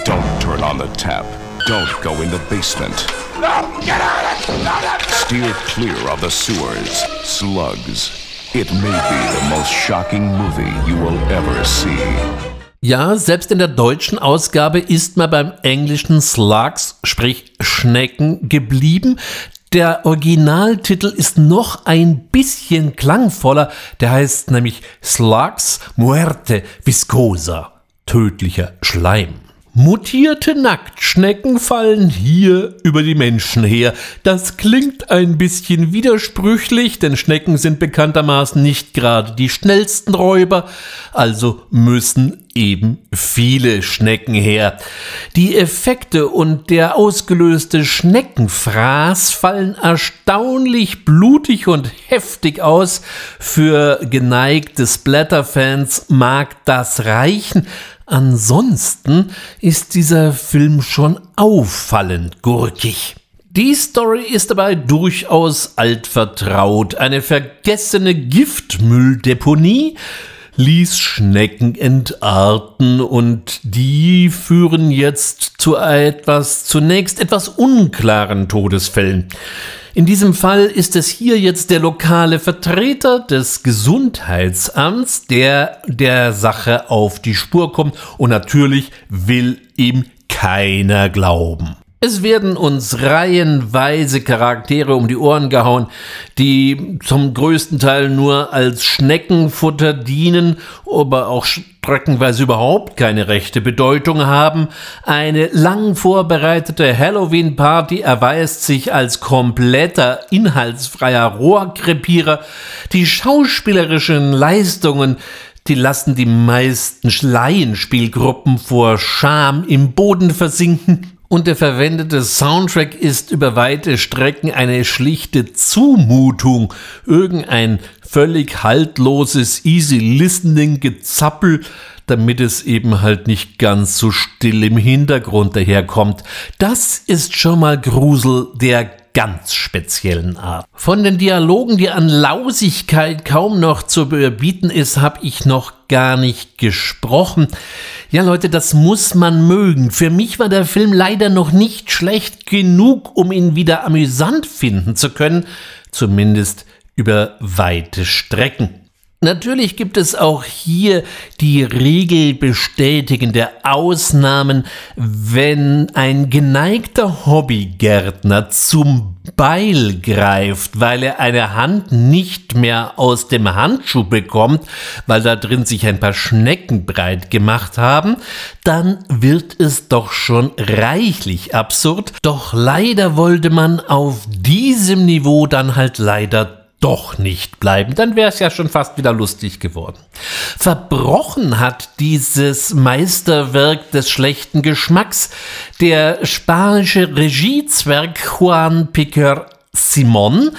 Don't turn on the tap. Don't go in the basement. No! Get out of it! Steer clear of the sewers. Slugs. It may be the most shocking movie you will ever see. Ja, selbst in der deutschen Ausgabe ist man beim englischen Slugs, sprich Schnecken, geblieben. Der Originaltitel ist noch ein bisschen klangvoller. Der heißt nämlich Slugs Muerte Viscosa, tödlicher Schleim. Mutierte Nacktschnecken fallen hier über die Menschen her. Das klingt ein bisschen widersprüchlich, denn Schnecken sind bekanntermaßen nicht gerade die schnellsten Räuber, also müssen eben viele Schnecken her. Die Effekte und der ausgelöste Schneckenfraß fallen erstaunlich blutig und heftig aus. Für geneigte Splatter-Fans mag das reichen. Ansonsten ist dieser Film schon auffallend gurkig. Die Story ist dabei durchaus altvertraut. Eine vergessene Giftmülldeponie ließ Schnecken entarten und die führen jetzt zu etwas zunächst etwas unklaren Todesfällen. In diesem Fall ist es hier jetzt der lokale Vertreter des Gesundheitsamts, der der Sache auf die Spur kommt und natürlich will ihm keiner glauben. Es werden uns reihenweise Charaktere um die Ohren gehauen, die zum größten Teil nur als Schneckenfutter dienen, aber auch streckenweise überhaupt keine rechte Bedeutung haben. Eine lang vorbereitete Halloween-Party erweist sich als kompletter, inhaltsfreier Rohrkrepierer. Die schauspielerischen Leistungen die lassen die meisten Laienspielgruppen vor Scham im Boden versinken und der verwendete Soundtrack ist über weite Strecken eine schlichte Zumutung, irgendein völlig haltloses Easy Listening Gezappel, damit es eben halt nicht ganz so still im Hintergrund daherkommt. Das ist schon mal Grusel der ganz speziellen Art. Von den Dialogen, die an Lausigkeit kaum noch zu überbieten ist, habe ich noch gar nicht gesprochen. Ja, Leute, das muss man mögen. Für mich war der Film leider noch nicht schlecht genug, um ihn wieder amüsant finden zu können, zumindest über weite Strecken. Natürlich gibt es auch hier die Regel bestätigende Ausnahmen, wenn ein geneigter Hobbygärtner zum Beil greift, weil er eine Hand nicht mehr aus dem Handschuh bekommt, weil da drin sich ein paar Schnecken breit gemacht haben, dann wird es doch schon reichlich absurd. Doch leider wollte man auf diesem Niveau dann halt leider doch nicht bleiben, dann wäre es ja schon fast wieder lustig geworden. Verbrochen hat dieses Meisterwerk des schlechten Geschmacks der spanische Regiezwerg Juan Piquer Simon,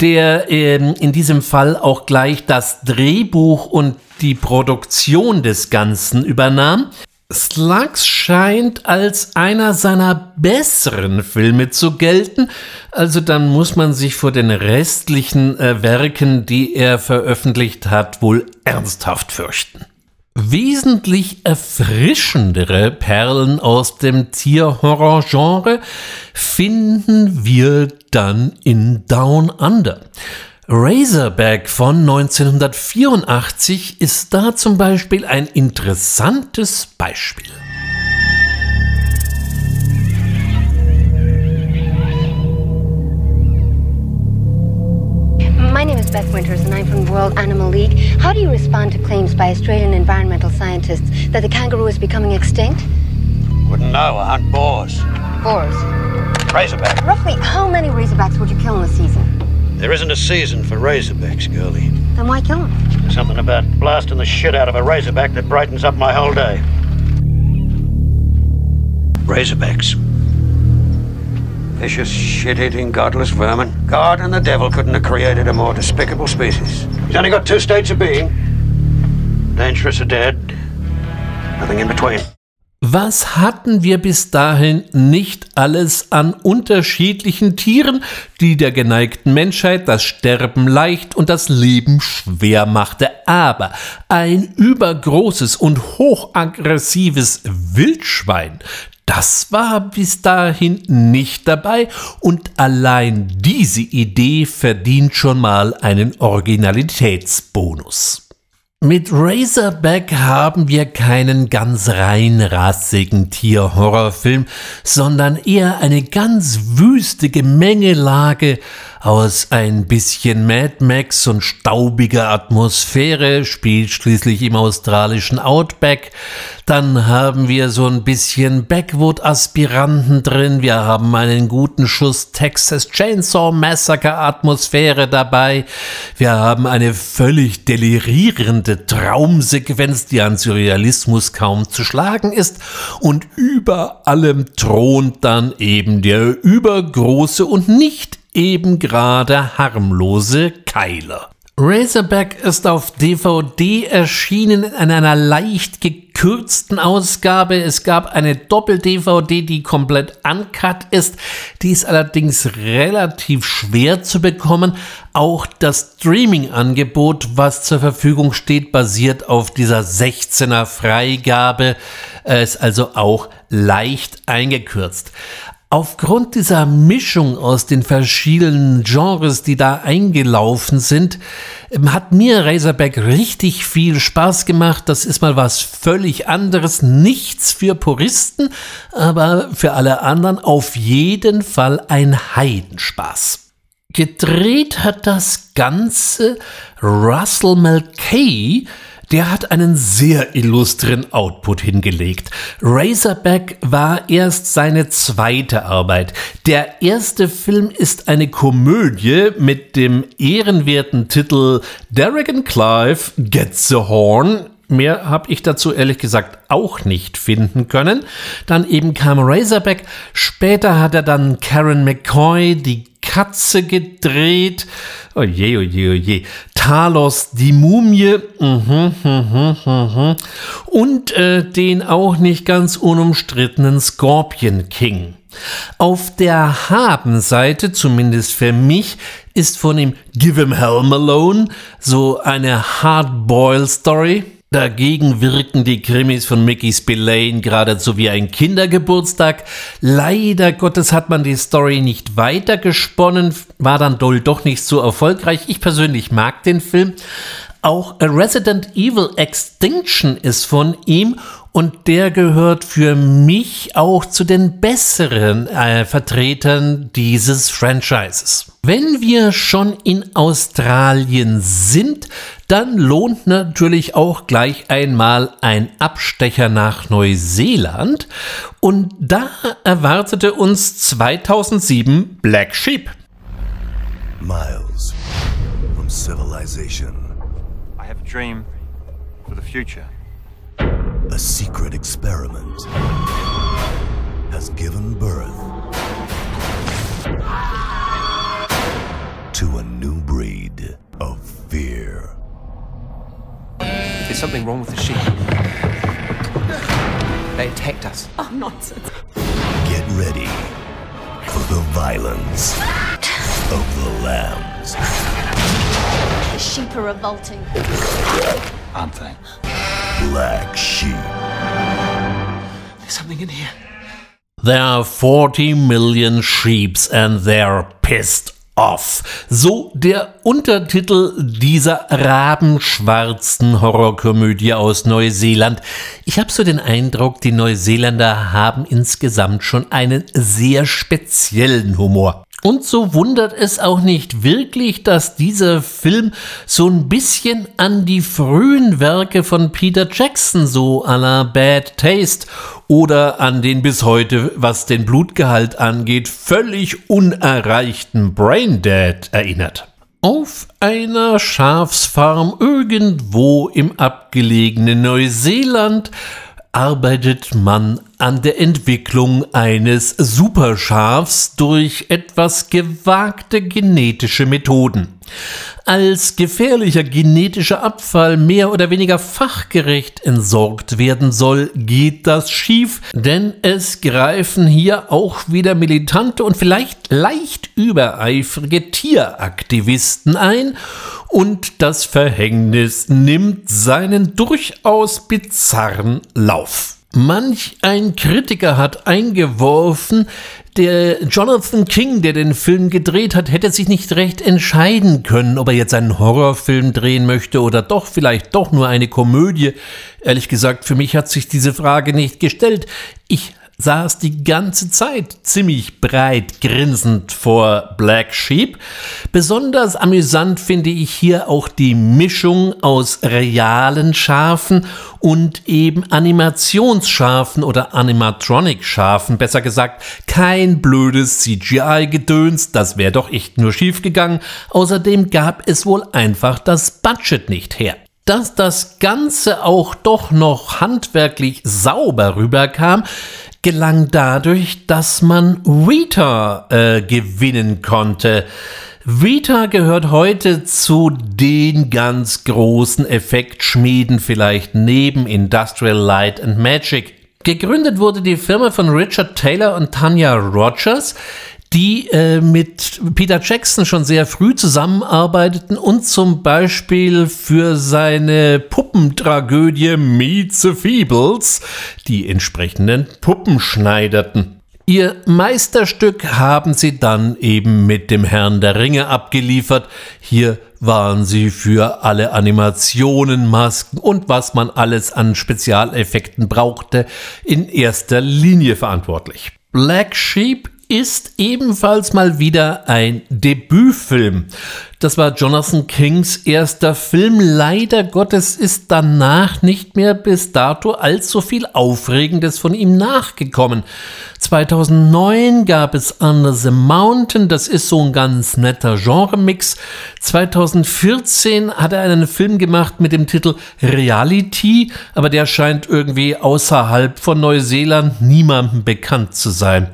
der ähm, in diesem Fall auch gleich das Drehbuch und die Produktion des Ganzen übernahm. Slugs scheint als einer seiner besseren Filme zu gelten, also dann muss man sich vor den restlichen äh, Werken, die er veröffentlicht hat, wohl ernsthaft fürchten. Wesentlich erfrischendere Perlen aus dem Tierhorror-Genre finden wir dann in Down Under. Razorback von 1984 ist da zum Beispiel ein interessantes Beispiel. My name is Beth Winters, and I'm from World Animal League. How do you respond to claims by Australian environmental scientists that the kangaroo is becoming extinct? Wouldn't know. I hunt boars. Boars. Razorback. Roughly how many razorbacks would you kill in a season? There isn't a season for razorbacks, girlie. Then why kill them? Something about blasting the shit out of a razorback that brightens up my whole day. Razorbacks. Vicious, shit-eating, godless vermin. God and the devil couldn't have created a more despicable species. He's only got two states of being. Dangerous or dead. Nothing in between. Was hatten wir bis dahin nicht alles an unterschiedlichen Tieren, die der geneigten Menschheit das Sterben leicht und das Leben schwer machte, aber ein übergroßes und hochaggressives Wildschwein, das war bis dahin nicht dabei und allein diese Idee verdient schon mal einen Originalitätsbonus. Mit Razorback haben wir keinen ganz reinrassigen Tierhorrorfilm, sondern eher eine ganz wüste Gemengelage aus ein bisschen Mad Max und staubiger Atmosphäre, spielt schließlich im australischen Outback. Dann haben wir so ein bisschen Backwood-Aspiranten drin. Wir haben einen guten Schuss Texas Chainsaw Massacre Atmosphäre dabei. Wir haben eine völlig delirierende Traumsequenz, die an Surrealismus kaum zu schlagen ist. Und über allem thront dann eben der übergroße und nicht eben gerade harmlose Keiler. Razorback ist auf DVD erschienen in einer leicht gekürzten Ausgabe. Es gab eine Doppel-DVD, die komplett uncut ist. Die ist allerdings relativ schwer zu bekommen. Auch das Streaming-Angebot, was zur Verfügung steht, basiert auf dieser 16er Freigabe. Ist also auch leicht eingekürzt. Aufgrund dieser Mischung aus den verschiedenen Genres, die da eingelaufen sind, ähm, hat mir Razorback richtig viel Spaß gemacht. Das ist mal was völlig anderes. Nichts für Puristen, aber für alle anderen auf jeden Fall ein Heidenspaß. Gedreht hat das Ganze Russell Mulcahy, der hat einen sehr illustren Output hingelegt. Razorback war erst seine zweite Arbeit. Der erste Film ist eine Komödie mit dem ehrenwerten Titel Derek and Clive Get the Horn. Mehr habe ich dazu ehrlich gesagt auch nicht finden können. Dann eben kam Razorback. Später hat er dann Karen McCoy, die Katze gedreht. Oje, oje, oje. Talos, die Mumie. Mhm, mhm, mhm. Und äh, den auch nicht ganz unumstrittenen Scorpion King. Auf der Habenseite, zumindest für mich, ist von ihm Give Him Hell Malone so eine Hardboil-Story Dagegen wirken die Krimis von Mickey Spillane geradezu wie ein Kindergeburtstag. Leider Gottes hat man die Story nicht weiter gesponnen, war dann doll doch nicht so erfolgreich. Ich persönlich mag den Film. Auch Resident Evil Extinction ist von ihm und der gehört für mich auch zu den besseren äh, Vertretern dieses Franchises. Wenn wir schon in Australien sind, dann lohnt natürlich auch gleich einmal ein Abstecher nach Neuseeland und da erwartete uns 2007 Black Sheep. Miles from civilization. I have a dream for the future. A secret experiment has given birth to a new breed of fear. There's something wrong with the sheep. They attacked us. Oh, nonsense. Get ready for the violence of the lambs. The sheep are revolting. Aren't they? Black sheep. There's something in here. There are 40 million sheeps and they're pissed Off. So der Untertitel dieser rabenschwarzen Horrorkomödie aus Neuseeland. Ich habe so den Eindruck, die Neuseeländer haben insgesamt schon einen sehr speziellen Humor. Und so wundert es auch nicht wirklich, dass dieser Film so ein bisschen an die frühen Werke von Peter Jackson, so à la Bad Taste oder an den bis heute, was den Blutgehalt angeht, völlig unerreichten Braindead erinnert. Auf einer Schafsfarm irgendwo im abgelegenen Neuseeland arbeitet man an der Entwicklung eines Superschafs durch etwas gewagte genetische Methoden. Als gefährlicher genetischer Abfall mehr oder weniger fachgerecht entsorgt werden soll, geht das schief, denn es greifen hier auch wieder militante und vielleicht leicht übereifrige Tieraktivisten ein und das Verhängnis nimmt seinen durchaus bizarren Lauf. Manch ein Kritiker hat eingeworfen, der Jonathan King, der den Film gedreht hat, hätte sich nicht recht entscheiden können, ob er jetzt einen Horrorfilm drehen möchte oder doch vielleicht doch nur eine Komödie. Ehrlich gesagt, für mich hat sich diese Frage nicht gestellt. Ich saß die ganze Zeit ziemlich breit grinsend vor Black Sheep. Besonders amüsant finde ich hier auch die Mischung aus realen Schafen und eben Animationsschafen oder Animatronic-Schafen, besser gesagt, kein blödes CGI-Gedöns, das wäre doch echt nur schief gegangen. Außerdem gab es wohl einfach das Budget nicht her dass das Ganze auch doch noch handwerklich sauber rüberkam, gelang dadurch, dass man Rita äh, gewinnen konnte. Vita gehört heute zu den ganz großen Effektschmieden, vielleicht neben Industrial Light and Magic. Gegründet wurde die Firma von Richard Taylor und Tanya Rogers, die äh, mit Peter Jackson schon sehr früh zusammenarbeiteten und zum Beispiel für seine Puppentragödie Meet the Feebles die entsprechenden Puppen schneiderten. Ihr Meisterstück haben sie dann eben mit dem Herrn der Ringe abgeliefert. Hier waren sie für alle Animationen, Masken und was man alles an Spezialeffekten brauchte, in erster Linie verantwortlich. Black Sheep ist ebenfalls mal wieder ein Debütfilm. Das war Jonathan Kings erster Film. Leider Gottes ist danach nicht mehr bis dato allzu viel Aufregendes von ihm nachgekommen. 2009 gab es Under the Mountain, das ist so ein ganz netter Genremix. 2014 hat er einen Film gemacht mit dem Titel Reality, aber der scheint irgendwie außerhalb von Neuseeland niemandem bekannt zu sein.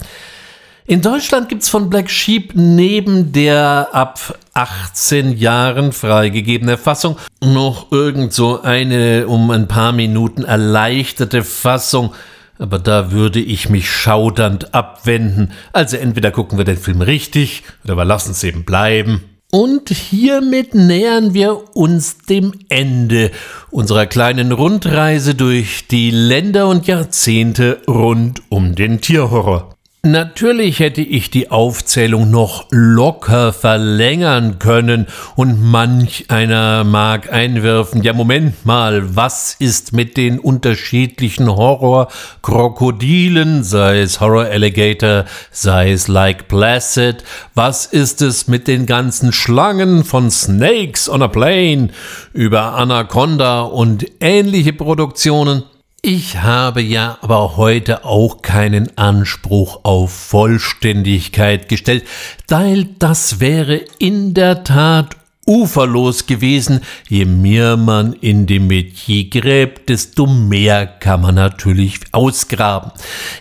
In Deutschland gibt es von Black Sheep neben der ab 18 Jahren freigegebene Fassung noch irgend so eine um ein paar Minuten erleichterte Fassung. Aber da würde ich mich schaudernd abwenden. Also entweder gucken wir den Film richtig oder wir lassen es eben bleiben. Und hiermit nähern wir uns dem Ende unserer kleinen Rundreise durch die Länder und Jahrzehnte rund um den Tierhorror. Natürlich hätte ich die Aufzählung noch locker verlängern können und manch einer mag einwerfen, ja Moment mal, was ist mit den unterschiedlichen Horror-Krokodilen, sei es Horror Alligator, sei es Like Placid, was ist es mit den ganzen Schlangen von Snakes on a Plane? Über Anaconda und ähnliche Produktionen? Ich habe ja aber heute auch keinen Anspruch auf Vollständigkeit gestellt, weil das wäre in der Tat uferlos gewesen. Je mehr man in dem Metier gräbt, desto mehr kann man natürlich ausgraben.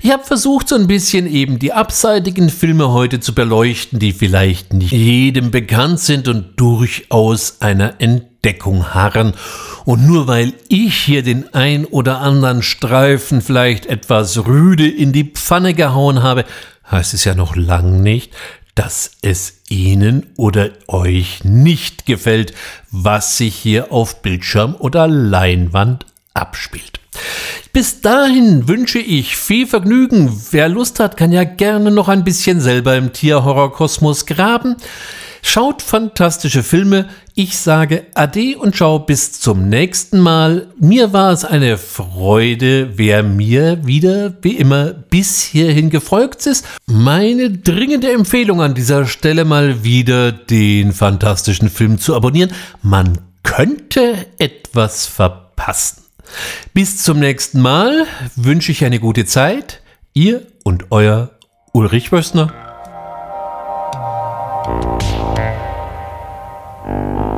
Ich habe versucht, so ein bisschen eben die abseitigen Filme heute zu beleuchten, die vielleicht nicht jedem bekannt sind und durchaus einer Entdeckung harren. Und nur weil ich hier den ein oder anderen Streifen vielleicht etwas rüde in die Pfanne gehauen habe, heißt es ja noch lang nicht, dass es Ihnen oder euch nicht gefällt, was sich hier auf Bildschirm oder Leinwand abspielt. Bis dahin wünsche ich viel Vergnügen. Wer Lust hat, kann ja gerne noch ein bisschen selber im Tierhorrorkosmos graben. Schaut fantastische Filme. Ich sage Ade und ciao bis zum nächsten Mal. Mir war es eine Freude, wer mir wieder wie immer bis hierhin gefolgt ist. Meine dringende Empfehlung an dieser Stelle mal wieder den fantastischen Film zu abonnieren. Man könnte etwas verpassen. Bis zum nächsten Mal wünsche ich eine gute Zeit. Ihr und euer Ulrich Wössner. Thank you.